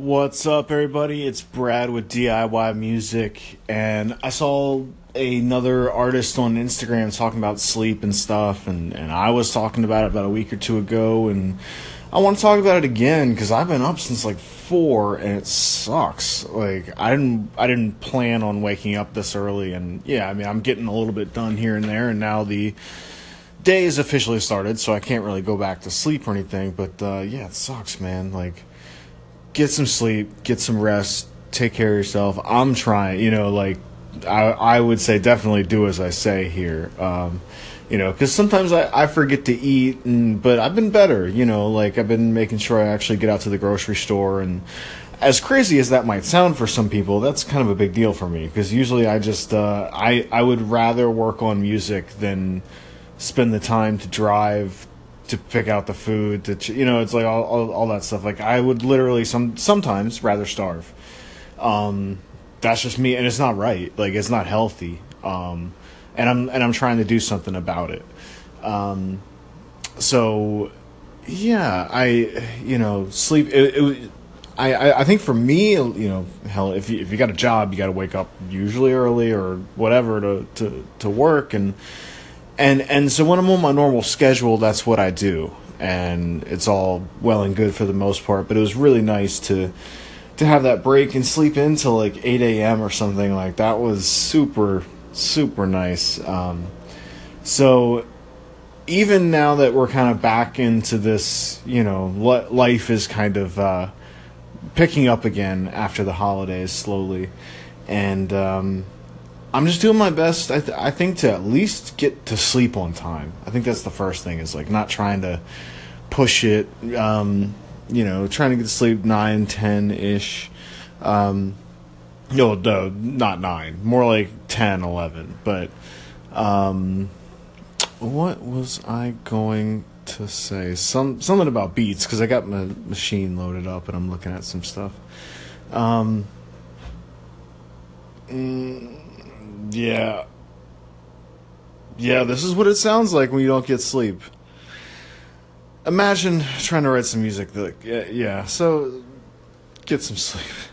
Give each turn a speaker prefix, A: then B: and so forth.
A: What's up, everybody? It's Brad with DIY Music, and I saw another artist on Instagram talking about sleep and stuff, and, and I was talking about it about a week or two ago, and I want to talk about it again because I've been up since like four, and it sucks. Like I didn't I didn't plan on waking up this early, and yeah, I mean I'm getting a little bit done here and there, and now the day is officially started, so I can't really go back to sleep or anything. But uh, yeah, it sucks, man. Like get some sleep, get some rest, take care of yourself. I'm trying, you know, like I I would say definitely do as I say here. Um, you know, because sometimes I, I forget to eat, and but I've been better. You know, like I've been making sure I actually get out to the grocery store, and as crazy as that might sound for some people, that's kind of a big deal for me because usually I just uh, I I would rather work on music than spend the time to drive to pick out the food to ch- you know it's like all, all, all that stuff. Like i would literally some sometimes rather starve. Um that's just me and it's not right. Like it's not healthy. Um and i'm and i'm trying to do something about it. Um so yeah i you know sleep it, it I, I think for me, you know, hell, if you, if you got a job, you got to wake up usually early or whatever to, to, to work. And and and so when I'm on my normal schedule, that's what I do, and it's all well and good for the most part. But it was really nice to to have that break and sleep in till like 8 a.m. or something like that was super super nice. Um, so even now that we're kind of back into this, you know, life is kind of uh, picking up again after the holidays slowly, and um, I'm just doing my best. I, th- I think to at least get to sleep on time. I think that's the first thing. Is like not trying to push it. Um, you know, trying to get to sleep nine, ten ish. Um, no, no, not nine. More like 10, 11. But um, what was I going to say? Some something about beats because I got my machine loaded up and I'm looking at some stuff. Um. Mm, yeah. Yeah, this is what it sounds like when you don't get sleep. Imagine trying to write some music that, yeah, yeah so get some sleep.